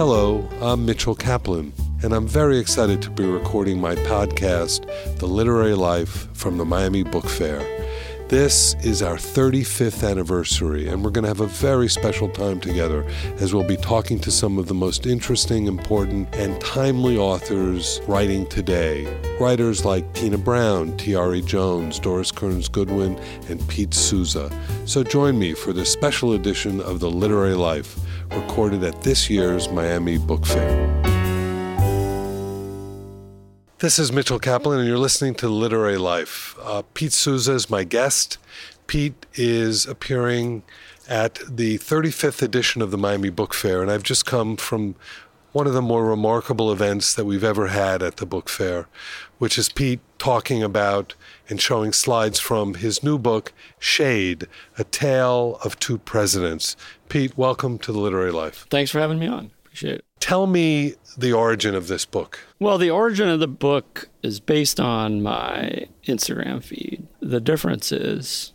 Hello, I'm Mitchell Kaplan, and I'm very excited to be recording my podcast, The Literary Life, from the Miami Book Fair. This is our 35th anniversary, and we're going to have a very special time together as we'll be talking to some of the most interesting, important, and timely authors writing today. Writers like Tina Brown, Tayari Jones, Doris Kearns Goodwin, and Pete Souza. So join me for this special edition of The Literary Life, recorded at this year's Miami Book Fair. This is Mitchell Kaplan, and you're listening to Literary Life. Uh, Pete Souza is my guest. Pete is appearing at the 35th edition of the Miami Book Fair, and I've just come from one of the more remarkable events that we've ever had at the book fair, which is Pete talking about and showing slides from his new book, Shade A Tale of Two Presidents. Pete, welcome to the Literary Life. Thanks for having me on. Appreciate it. Tell me the origin of this book. Well, the origin of the book is based on my Instagram feed. The difference is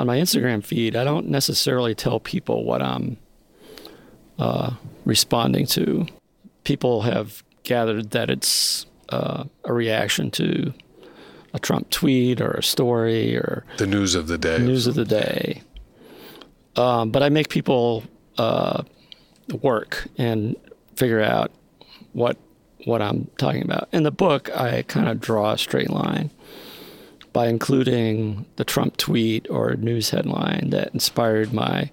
on my Instagram feed, I don't necessarily tell people what I'm uh, responding to. People have gathered that it's uh, a reaction to a Trump tweet or a story or the news of the day. News of the day. Um, but I make people uh, work and figure out what what I'm talking about. In the book, I kind of draw a straight line by including the Trump tweet or news headline that inspired my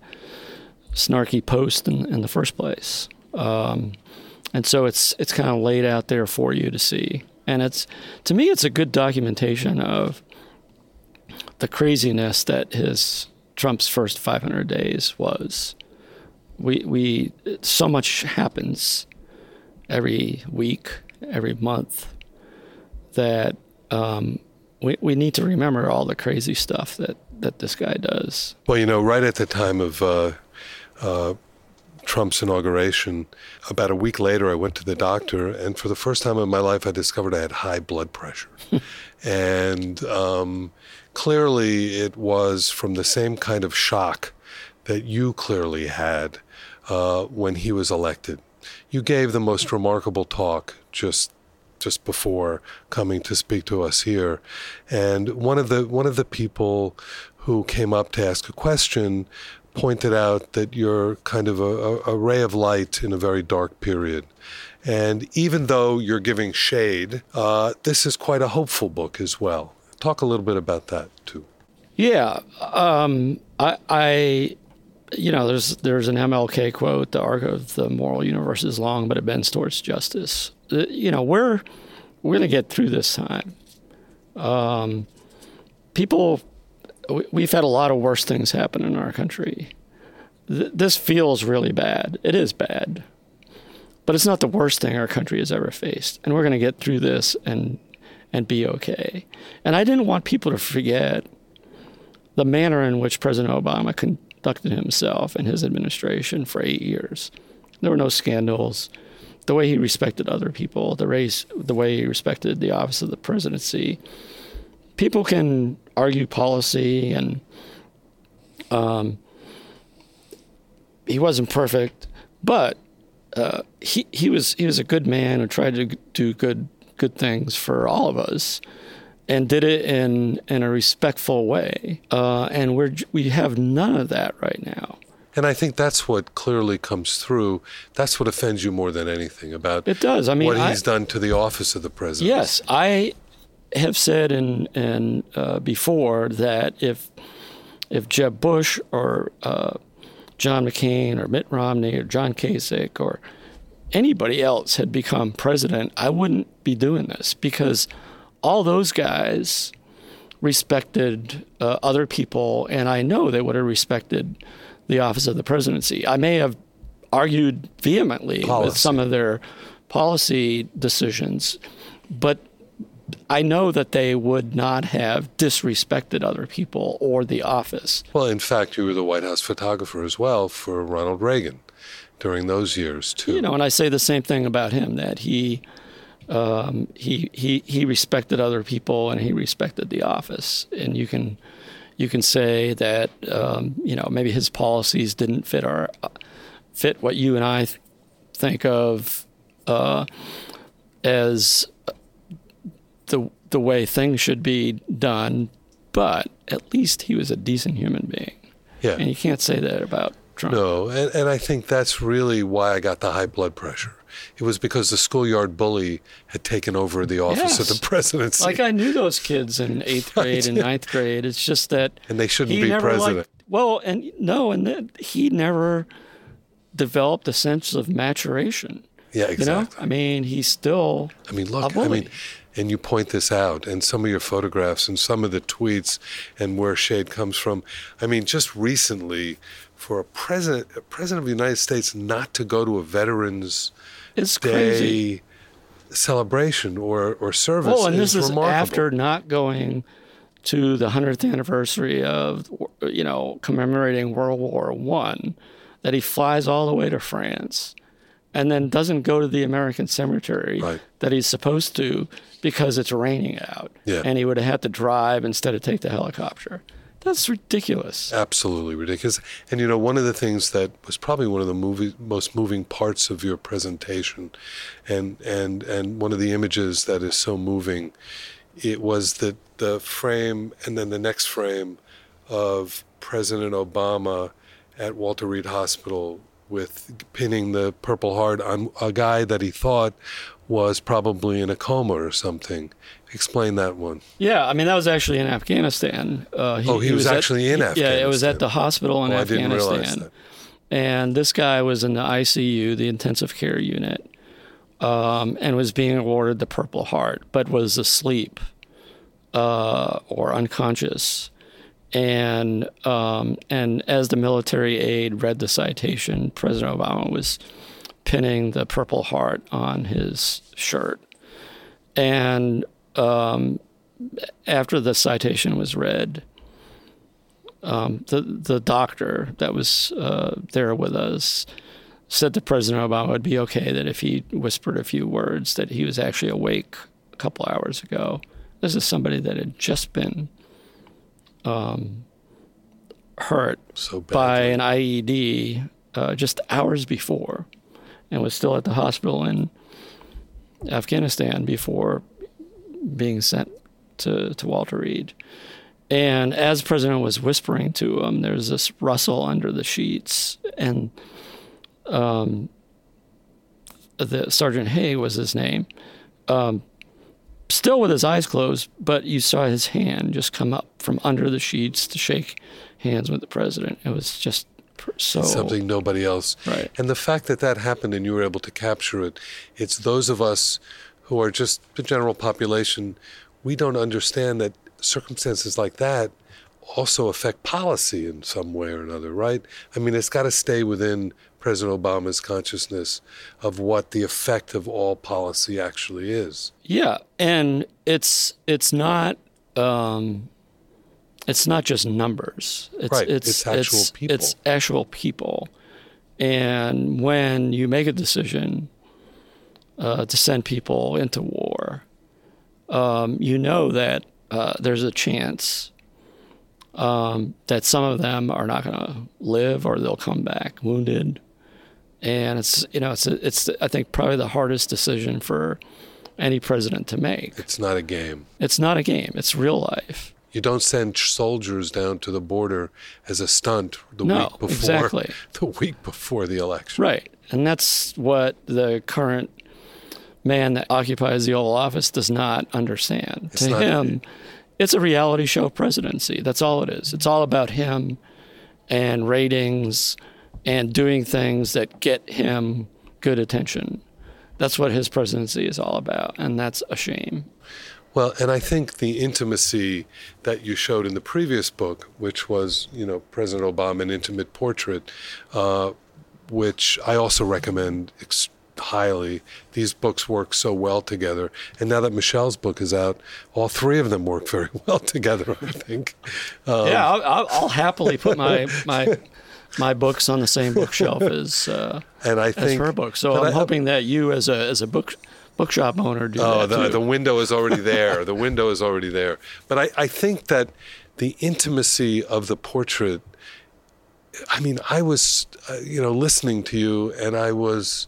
snarky post in, in the first place. Um, and so it's it's kind of laid out there for you to see. And it's to me, it's a good documentation of the craziness that his Trump's first 500 days was. We we so much happens every week, every month, that um, we, we need to remember all the crazy stuff that, that this guy does. Well, you know, right at the time of uh, uh, Trump's inauguration, about a week later, I went to the doctor, and for the first time in my life, I discovered I had high blood pressure. and um, clearly, it was from the same kind of shock that you clearly had uh, when he was elected. You gave the most remarkable talk just just before coming to speak to us here, and one of the one of the people who came up to ask a question pointed out that you're kind of a, a ray of light in a very dark period. And even though you're giving shade, uh, this is quite a hopeful book as well. Talk a little bit about that too. Yeah, um, I, I you know, there's there's an MLK quote: "The arc of the moral universe is long, but it bends towards justice." You know, we're we're to get through this time. Um, people, we've had a lot of worse things happen in our country. This feels really bad. It is bad, but it's not the worst thing our country has ever faced, and we're going to get through this and and be okay. And I didn't want people to forget the manner in which President Obama conducted himself and his administration for eight years. There were no scandals. The way he respected other people, the race, the way he respected the office of the presidency. People can argue policy, and um, he wasn't perfect, but uh, he he was he was a good man who tried to do good good things for all of us and did it in in a respectful way. Uh, and we're we have none of that right now. And I think that's what clearly comes through. That's what offends you more than anything about it. Does I mean what I, he's done to the office of the president? Yes, I have said in in uh, before that if if Jeb Bush or uh, John McCain or Mitt Romney or John Kasich or anybody else had become president, I wouldn't be doing this because all those guys respected uh, other people, and I know they would have respected the office of the presidency. I may have argued vehemently policy. with some of their policy decisions, but I know that they would not have disrespected other people or the office. Well, in fact, you were the White House photographer as well for Ronald Reagan during those years, too. You know, and I say the same thing about him that he um, he he he respected other people and he respected the office. And you can you can say that um, you know maybe his policies didn't fit our fit what you and I think of uh, as the the way things should be done, but at least he was a decent human being. Yeah. And you can't say that about Trump. No, and, and I think that's really why I got the high blood pressure. It was because the schoolyard bully had taken over the office of the presidency. Like I knew those kids in eighth grade and ninth grade. It's just that And they shouldn't be president. Liked, well, and no, and he never developed a sense of maturation. yeah, You exactly. know, I mean, he's still I mean, look, I mean, and you point this out, and some of your photographs and some of the tweets and where shade comes from. I mean, just recently, for a president, a president of the United States not to go to a Veterans it's crazy. Day celebration or, or service Oh, and is this is remarkable. after not going to the hundredth anniversary of you know commemorating World War One, that he flies all the way to France, and then doesn't go to the American cemetery Right. that he's supposed to because it's raining out, Yeah. and he would have had to drive instead of take the helicopter. That's ridiculous. Absolutely ridiculous. And you know, one of the things that was probably one of the movie, most moving parts of your presentation, and and and one of the images that is so moving, it was the the frame and then the next frame of President Obama at Walter Reed Hospital with pinning the Purple Heart on a guy that he thought was probably in a coma or something. Explain that one. Yeah, I mean that was actually in Afghanistan. Uh, Oh, he was at- actually in Afghanistan. Yeah, it was at the hospital in Oh, I didn't Afghanistan. realize that. and this guy was in the ICU, the intensive care unit, um, and was being awarded the Purple Heart, but was asleep uh, or unconscious. And um, and as the military aide read the citation, President Obama was pinning the Purple Heart on his shirt. And um, after the citation was read, um, the the doctor that was uh, there with us said to President Obama would be okay that if he whispered a few words that he was actually awake a couple hours ago. This is somebody that had just been um, hurt So bad. by an IED uh, just hours before, and was still at the hospital in Afghanistan before being sent to, to Walter Reed. And as President was whispering to him, there's this rustle under the sheets, and um, the Sergeant Hay was his name, um, still with his eyes closed, but you saw his hand just come up from under the sheets to shake hands with the president. It was just so something nobody else. Right. And the fact that that happened and you were able to capture it, it's those of us who are just the general population, we don't understand that circumstances like that also affect policy in some way or another, right? I mean, it's got to stay within President Obama's consciousness of what the effect of all policy actually is. Yeah, and it's it's not um, it's not just numbers. It's Right, it's, it's actual people. It's actual people, and when you make a decision uh, to send people into war, um, you know that uh, there's a chance um, that some of them are not going to live or they'll come back wounded. And it's you know it's it's I think probably the hardest decision for any president to make. It's not a game. It's not a game. It's real life. You don't send soldiers down to the border as a stunt the No, week before exactly. the week before the election. Right. And that's what the current man that occupies the Oval Office does not understand. It's to not- him, it's a reality show presidency. That's all it is. It's all about him and ratings and doing things that get him good attention. That's what his presidency is all about. And that's a shame. Well, and I think the intimacy that you showed in the previous book, which was, you know, President Obama, an intimate portrait, uh, which I also recommend ex- highly. These books work so well together. And now that Michelle's book is out, all three of them work very well together, I think. Um, yeah, I'll, I'll, I'll happily put my, my, my books on the same bookshelf as, uh, and I as her book. So I'm I- hoping that you, as a, as a book, bookshop owner, do Oh, that the, the window is already there. the window is already there. But I, I think that the intimacy of the portrait, I mean, I was, uh, you know, listening to you and I was,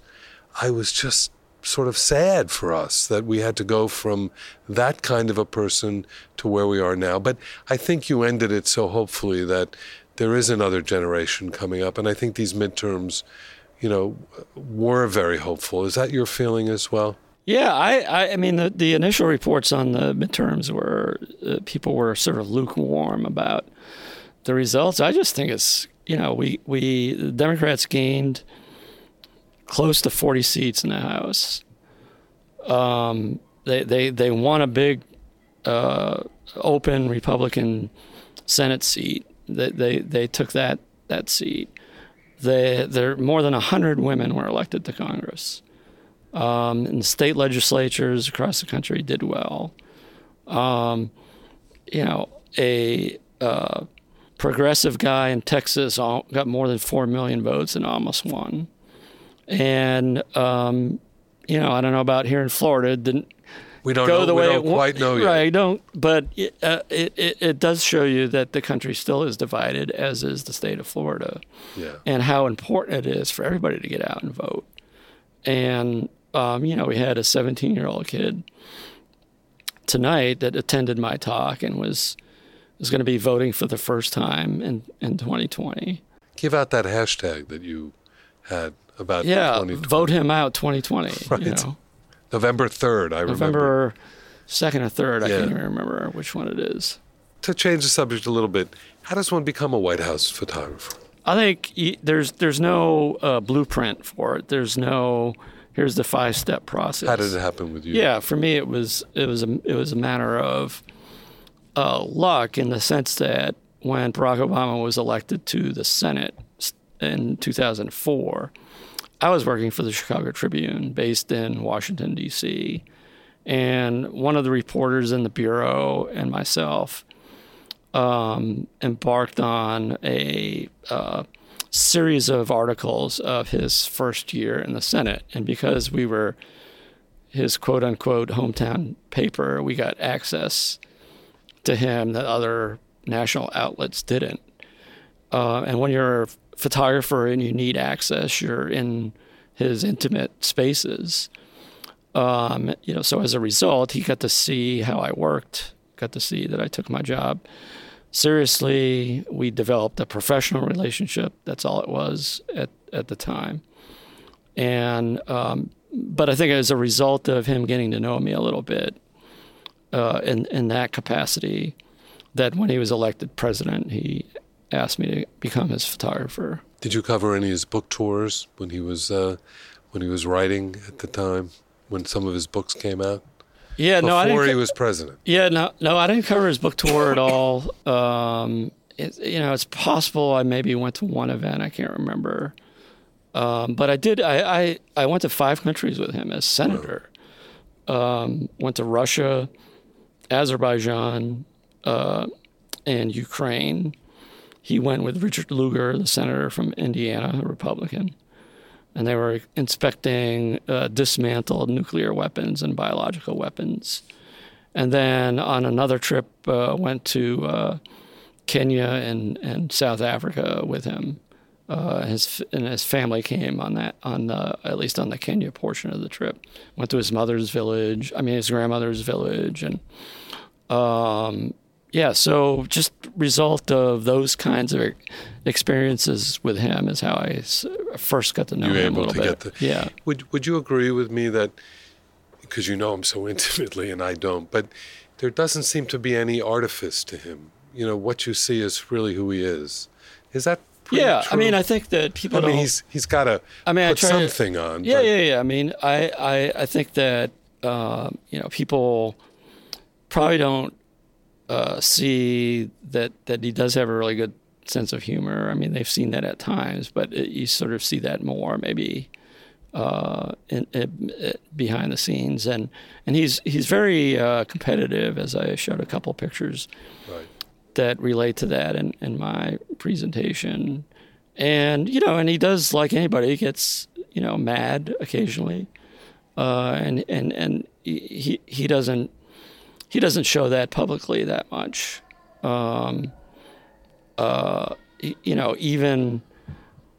I was just sort of sad for us that we had to go from that kind of a person to where we are now. But I think you ended it so hopefully that there is another generation coming up. And I think these midterms, you know, were very hopeful. Is that your feeling as well? Yeah, I, I, I mean, the, the initial reports on the midterms were uh, people were sort of lukewarm about the results. I just think it's, you know, we, we, the Democrats gained close to 40 seats in the House. Um, they, they, they won a big uh, open Republican Senate seat. They, they, they took that, that seat. They, there, more than 100 women were elected to Congress. Um, and state legislatures across the country did well. Um, you know, a uh, progressive guy in Texas got more than 4 million votes and almost won. And, um, you know, I don't know about here in Florida. Didn't we don't go know, the we way don't it quite know yet. Right, don't. But it, uh, it, it, it does show you that the country still is divided, as is the state of Florida, Yeah. and how important it is for everybody to get out and vote. And um, you know, we had a 17 year old kid tonight that attended my talk and was was going to be voting for the first time in in 2020. Give out that hashtag that you had about Yeah, 2020. vote him out 2020. You Right. know, November 3rd, I remember. November second or third. I can't even remember which one it is. To change the subject a little bit, how does one become a White House photographer? I think there's there's no uh, blueprint for it. There's no here's the five step process. How did it happen with you? Yeah, for me it was it was a it was a matter of uh, luck in the sense that when Barack Obama was elected to the Senate in 2004, I was working for the Chicago Tribune, based in Washington D.C., and one of the reporters in the bureau and myself um, embarked on a uh, series of articles of his first year in the Senate, and because we were his quote unquote hometown paper, we got access to him that other national outlets didn't. Uh, and when you're photographer and you need access, you're in his intimate spaces. Um, you know, so as a result, he got to see how I worked, got to see that I took my job seriously. We developed a professional relationship. That's all it was at, at the time. And um, but I think as a result of him getting to know me a little bit uh, in in that capacity, that when he was elected president, he asked me to become his photographer. Did you cover any of his book tours when he was uh, when he was writing at the time when some of his books came out? Yeah, no, I didn't. Before he was president. yeah, no, no, I didn't cover his book tour at all. Um, it, you know, it's possible I maybe went to one event. I can't remember. Um, but I did. I, I I went to five countries with him as senator. Um, went to Russia, Azerbaijan, uh, and Ukraine. He went with Richard Lugar, the senator from Indiana, a Republican, and they were inspecting uh, dismantled nuclear weapons and biological weapons. And then on another trip, uh, went to uh, Kenya and, and South Africa with him. Uh, his and his family came on that on the at least on the Kenya portion of the trip. Went to his mother's village. I mean his grandmother's village, and um, yeah. So just result of those kinds of experiences with him is how I first got to know You him a little to bit. get the- yeah. Would Would you agree with me that because you know him so intimately and I don't, but there doesn't seem to be any artifice to him. You know what you see is really who he is. Is that pretty Yeah, I mean, I think that people I mean, he's he's got to I mean, I put to- something on. Yeah, but yeah, yeah. I mean, I, I, I think that um, you know people probably don't uh, see that that he does have a really good sense of humor. I mean, they've seen that at times, but it, you sort of see that more maybe uh, in, in, behind the scenes, and and he's he's very uh, competitive, as I showed a couple pictures Right. that relate to that in, in my presentation. And, you know, and he does like anybody, he gets, you know, mad occasionally. Uh, and, and, and he, he doesn't, he doesn't show that publicly that much. Um, uh, you know, even,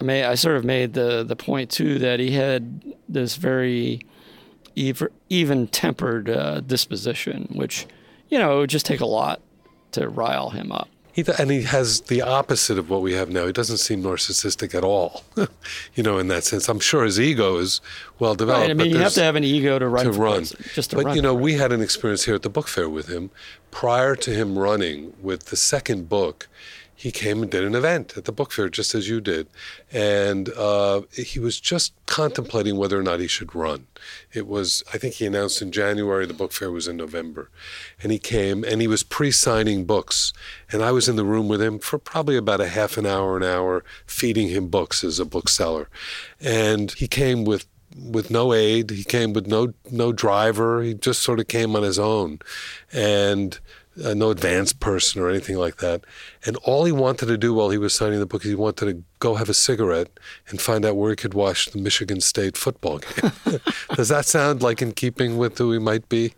I I sort of made the, the point too that he had this very even tempered uh, disposition, which you know it would just take a lot to rile him up. He and he has the opposite of what we have now. He doesn't seem narcissistic at all, you know, in that sense. I'm sure his ego is well developed. Right. I mean, you have to have an ego to run. To run, just to but run you know, we had an experience here at the book fair with him prior to him running with the second book he came and did an event at the book fair, just as you did. And uh, he was just contemplating whether or not he should run. It was, I think he announced in January, the book fair was in November. And he came and he was pre signing books. And I was in the room with him for probably about a half an hour, an hour, feeding him books as a bookseller. And he came with with no aid. He came with no no driver. He just sort of came on his own, and uh, no advanced person or anything like that. And all he wanted to do while he was signing the book is he wanted to go have a cigarette and find out where he could watch the Michigan State football game. Does that sound like in keeping with who he might be?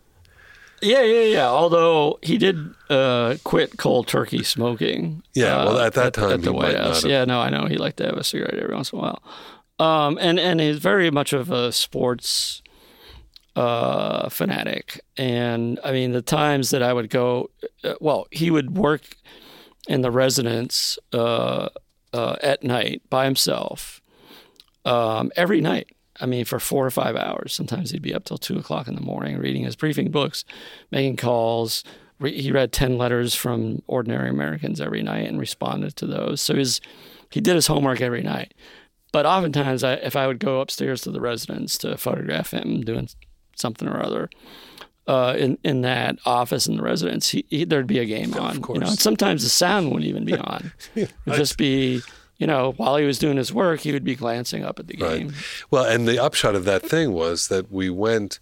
Yeah, yeah, yeah. Although he did uh, quit cold turkey smoking. Yeah, well, at that at, time, at the White House. Yeah, no, I know he liked to have a cigarette every once in a while. Um, and and he's very much of a sports uh, fanatic. And I mean, the times that I would go, uh, well, he would work in the residence uh, uh, at night by himself um, every night. I mean, for four or five hours. Sometimes he'd be up till two o'clock in the morning reading his briefing books, making calls. He read 10 letters from ordinary Americans every night and responded to those. So his, he did his homework every night. But oftentimes, I, if I would go upstairs to the residence to photograph him doing something or other uh, in in that office in the residence, he, he, there'd be a game on. You know, sometimes the sound wouldn't even be on. It would just be you know, while he was doing his work, he would be glancing up at the game. Right. Well, and the upshot of that thing was that we went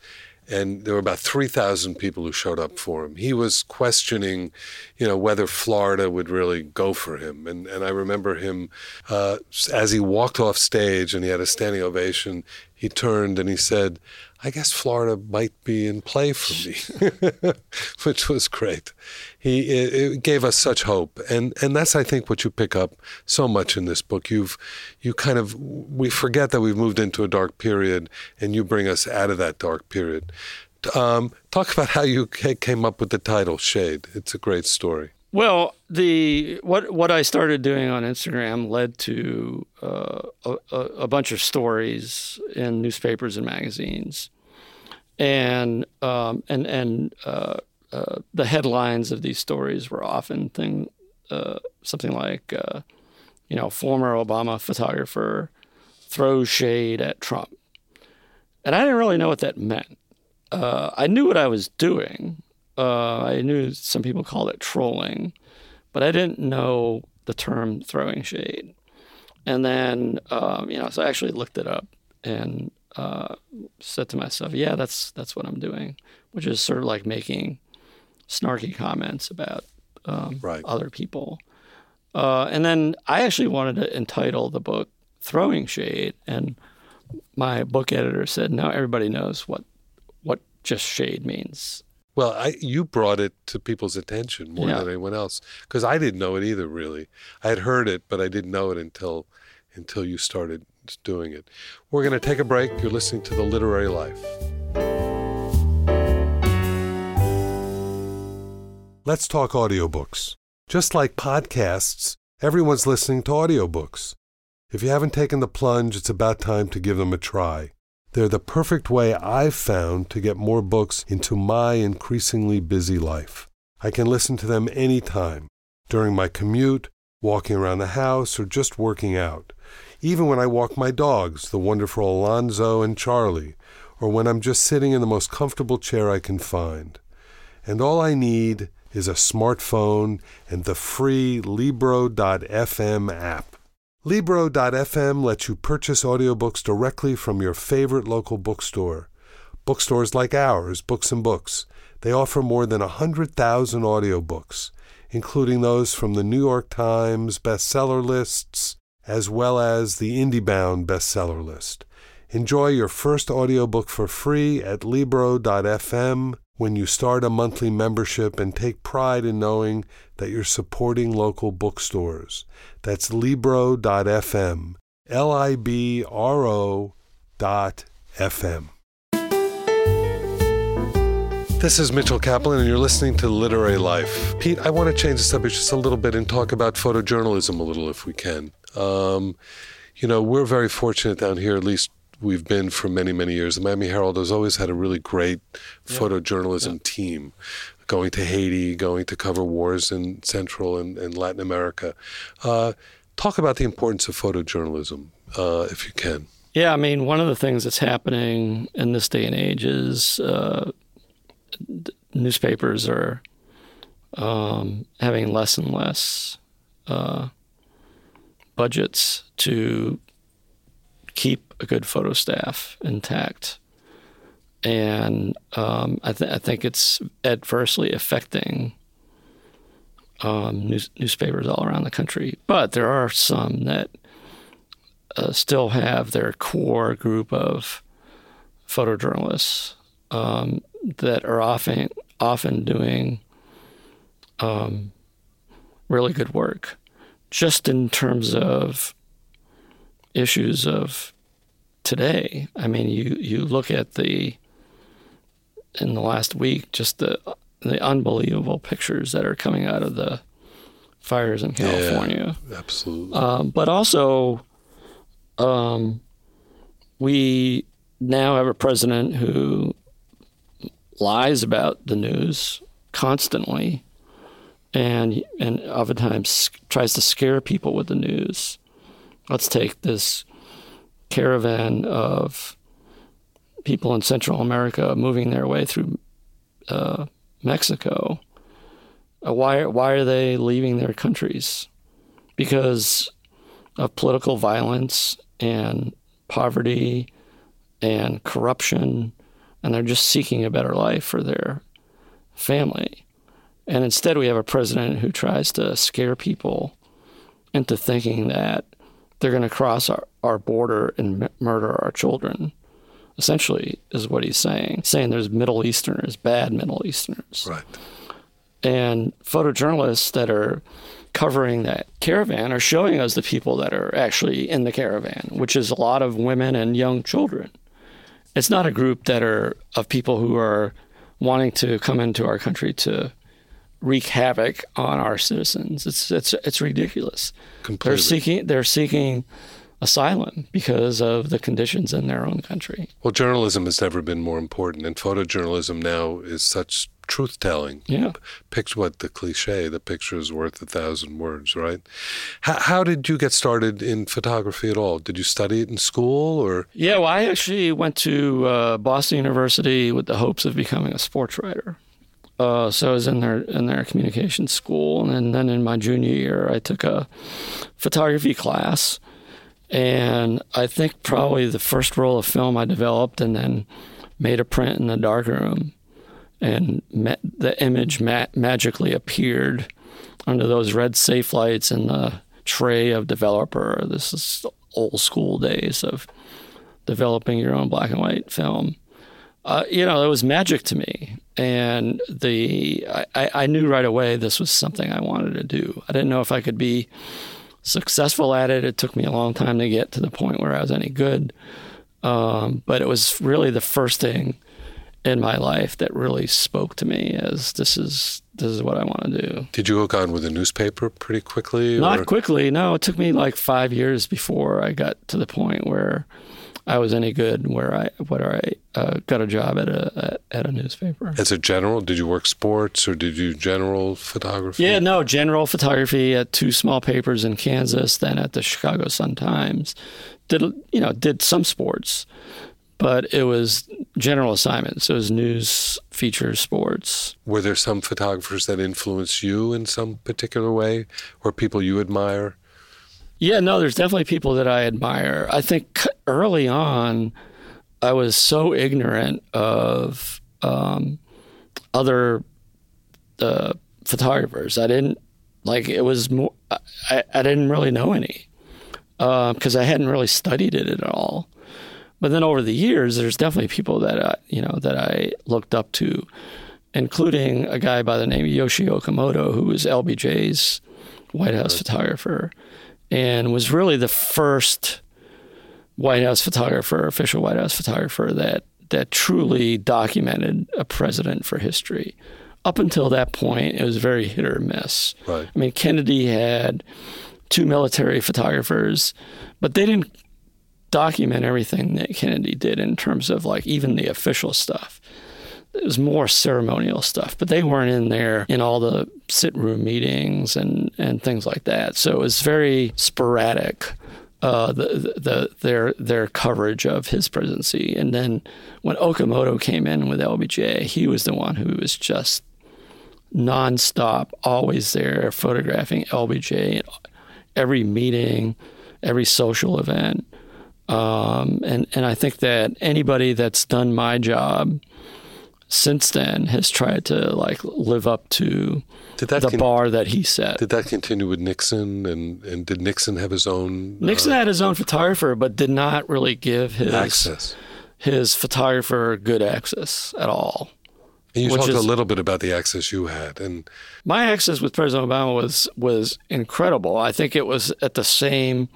and there were about 3,000 people who showed up for him. He was questioning, you know, whether Florida would really go for him. And, and I remember him, uh, as he walked off stage and he had a standing ovation, he turned and he said, I guess Florida might be in play for me, which was great. He it, it, gave us such hope, and and that's I think what you pick up so much in this book. You've you kind of we forget that we've moved into a dark period, and you bring us out of that dark period. Um, talk about how you came up with the title Shade. It's a great story. Well, the what what I started doing on Instagram led to uh, a, a, bunch of stories in newspapers and magazines, and um, and and uh, uh, the headlines of these stories were often thing uh, something like uh, you know former Obama photographer throws shade at Trump, and I didn't really know what that meant. Uh, I knew what I was doing uh, I knew some people called it trolling, but I didn't know the term throwing shade. And then, um, you know, so I actually looked it up and uh, said to myself, "Yeah, that's that's what I'm doing," which is sort of like making snarky comments about um, right. other people. Uh, and then I actually wanted to entitle the book "Throwing Shade," and my book editor said, "No, everybody knows what what just shade means." Well, I, you brought it to people's attention more yeah. than anyone else because I didn't know it either. Really, I had heard it, but I didn't know it until until you started doing it. We're going to take a break. You're listening to the Literary Life. Let's talk audiobooks. Just like podcasts, everyone's listening to audiobooks. If you haven't taken the plunge, it's about time to give them a try. They're the perfect way I've found to get more books into my increasingly busy life. I can listen to them anytime, during my commute, walking around the house, or just working out. Even when I walk my dogs, the wonderful Alonzo and Charlie, or when I'm just sitting in the most comfortable chair I can find. And all I need is a smartphone and the free Libro.fm app. Libro.fm lets you purchase audiobooks directly from your favorite local bookstore. Bookstores like ours, Books and Books, they offer more than 100,000 audiobooks, including those from the New York Times bestseller lists, as well as the IndieBound bestseller list. Enjoy your first audiobook for free at Libro.fm when you start a monthly membership and take pride in knowing that you're supporting local bookstores. That's Libro.fm. L I B R O dot FM. This is Mitchell Kaplan, and you're listening to Literary Life. Pete, I want to change the subject just a little bit and talk about photojournalism a little, if we can. Um, you know, we're very fortunate down here, at least we've been for many, many years. The Miami Herald has always had a really great yeah. photojournalism yeah. team going to Haiti, going to cover wars in Central and, and Latin America. Uh, talk about the importance of photojournalism, uh, if you can. Yeah, I mean, one of the things that's happening in this day and age is uh, newspapers are um, having less and less uh, budgets to keep a good photo staff intact. And um, I, th- I, think it's adversely affecting um, news- newspapers all around the country. But there are some that uh, still have their core group of photojournalists um, that are often often doing um, really good work, just in terms of issues of today. I mean, you you look at the in the last week, just the the unbelievable pictures that are coming out of the fires in California. Yeah, absolutely. Um, but also, um, we now have a president who lies about the news constantly and and oftentimes tries to scare people with the news. Let's take this caravan of people in Central America moving their way through uh, Mexico. Uh, why why are they leaving their countries? Because of political violence and poverty and corruption and they're just seeking a better life for their family. And instead, we have a president who tries to scare people into thinking that they're going to cross our, our border and m- murder our children. Essentially, is what he's saying. Saying there's Middle Easterners, bad Middle Easterners. Right. And photojournalists that are covering that caravan are showing us the people that are actually in the caravan, which is a lot of women and young children it's not a group that are of people who are wanting to come into our country to wreak havoc on our citizens. It's it's it's ridiculous. Completely. They're seeking they're seeking asylum because of the conditions in their own country. Well, journalism has never been more important, and photojournalism now is such truth telling. Yeah. Picture what the cliche, the picture is worth a thousand words, right? How, how did you get started in photography at all? Did you study it in school or? Yeah, well, I actually went to uh, Boston University with the hopes of becoming a sports writer. Uh, so I was in their in their communication school, and then, in my junior year, I took a photography class, and I think probably the first roll of film I developed, and then made a print in the darkroom and ma- the image ma- magically appeared under those red safe lights in the tray of developer. This is old school days of developing your own black and white film. Uh, you know, it was magic to me, and the I, I knew right away this was something I wanted to do. I didn't know if I could be successful at it. It took me a long time to get to the point where I was any good, um, but it was really the first thing in my life that really spoke to me as this is this is what I want to do. Did you hook on with a newspaper pretty quickly? Not quickly. No, it took me like five years before I got to the point where I was any good. Where I where I uh, got a job at a at a newspaper. As a general, did you work sports or did you general photography? Yeah, no, general photography at two small papers in Kansas, then at the Chicago Sun Times. Did you know? Did some sports but it was general assignments. It was news, features, sports. Were there some photographers that influenced you in some particular way, or people you admire? Yeah, no, there's definitely people that I admire. I think early on, I was so ignorant of um, other uh, photographers. I didn't like it was more. I, I didn't really know any because uh, I hadn't really studied it at all. But then over the years, there's definitely people that I, you know that I looked up to, including a guy by the name of Yoichi Okamoto, who was LBJ's White House photographer, and was really the first White House photographer, official White House photographer that that truly documented a president for history. Up until that point, it was very hit or miss. Right. I mean, Kennedy had two military photographers, but they didn't document everything that Kennedy did in terms of like even the official stuff. It was more ceremonial stuff, but they weren't in there in all the sit room meetings and, and things like that. So it was very sporadic. Uh, the, the their their coverage of his presidency, and then when Okamoto came in with LBJ, he was the one who was just nonstop, always there, photographing LBJ at every meeting, every social event. Um, and, and I think that anybody that's done my job since then has tried to like live up to the con- bar that he set. Did that continue with Nixon? And, and did Nixon have his own uh, Nixon had his own photographer, but did not really give his access? his photographer good access at all. And you talked a little bit about the access you had, and My access with President Obama was was incredible. I think it was at the same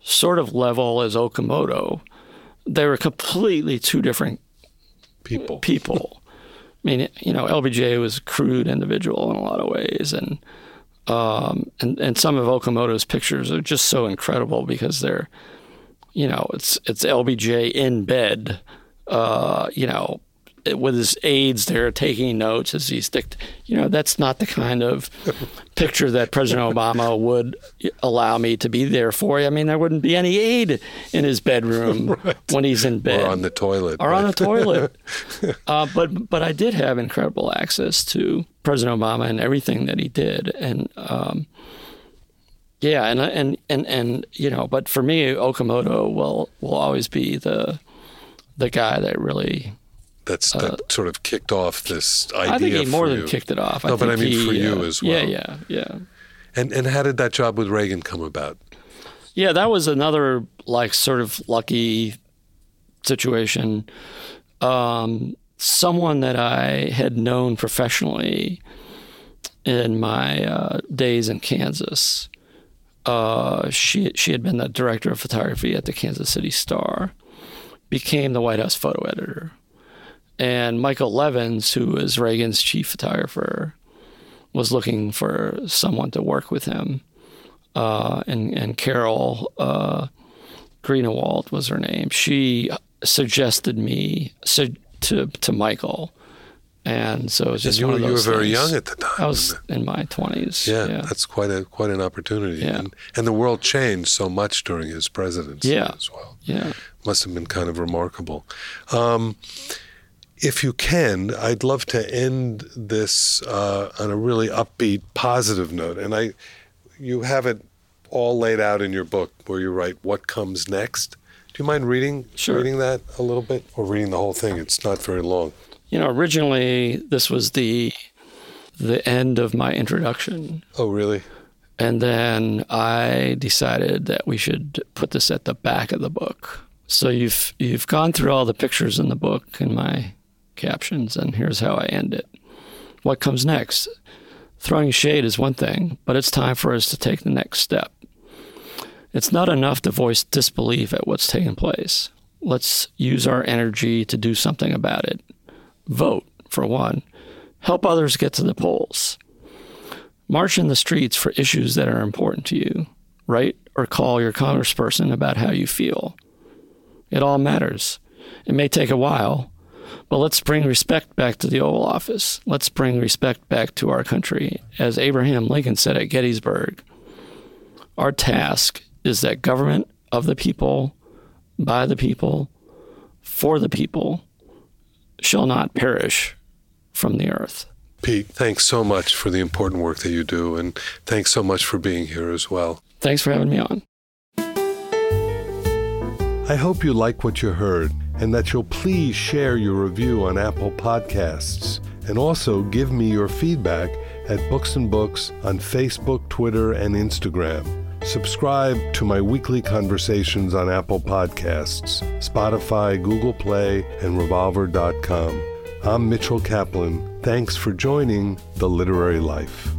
sort of level as Okamoto. They were completely two different people. people. I mean, you know, LBJ was a crude individual in a lot of ways, and um, and and some of Okamoto's pictures are just so incredible because they're, you know, it's it's LBJ in bed, uh, you know, with his aides there taking notes as he's dict. You know, that's not the kind of picture that President Obama would allow me to be there for. I mean, there wouldn't be any aide in his bedroom when he's in bed Or on the toilet. or on a toilet. uh, but but I did have incredible access to President Obama and everything that he did, and um, yeah, and and and and you know, but for me, Okamoto will will always be the the guy that really. That's that sort of kicked off this idea. Uh, I think he more for than kicked it off. No, but I mean he, for you uh, as well. Yeah, yeah, yeah. And and how did that job with Reagan come about? Yeah, that was another like sort of lucky situation. Um, someone that I had known professionally in my uh, days in Kansas. Uh, she she had been the director of photography at the Kansas City Star, became the White House photo editor, and Michael Evans, who was Reagan's chief photographer, was looking for someone to work with him uh, and and Carol uh, Greenewald was her name. She suggested me so, to to Michael, and so it was just you, one of you were those very things. young at the time. I was in my twenties. yeah, yeah, that's quite a quite an opportunity. Yeah. And, and the world changed so much during his presidency Yeah. as well. yeah. Must have been kind of remarkable. Um, if you can, I'd love to end this uh, on a really upbeat, positive note. And I, you have it all laid out in your book where you write what comes next. Do you mind reading Sure. reading that a little bit, or reading the whole thing? It's not very long. You know, originally this was the the end of my introduction, Oh, really? and then I decided that we should put this at the back of the book. So you've you've gone through all the pictures in the book and my captions, and here's how I end it. What comes next? Throwing shade is one thing, but it's time for us to take the next step. It's not enough to voice disbelief at what's taking place. Let's use our energy to do something about it. Vote, for one. Help others get to the polls. March in the streets for issues that are important to you. Write or call your congressperson about how you feel. It all matters. It may take a while, but let's bring respect back to the Oval Office. Let's bring respect back to our country. As Abraham Lincoln said at Gettysburg, our task is that government of the people, by the people, for the people, shall not perish from the earth. Pete, thanks so much for the important work that you do, and thanks so much for being here as well. Thanks for having me on. I hope you like what you heard and that you'll please share your review on Apple Podcasts and also give me your feedback at Books and Books on Facebook, Twitter, and Instagram. Subscribe to my weekly conversations on Apple Podcasts, Spotify, Google Play, and Revolver.com. I'm Mitchell Kaplan. Thanks for joining The Literary Life.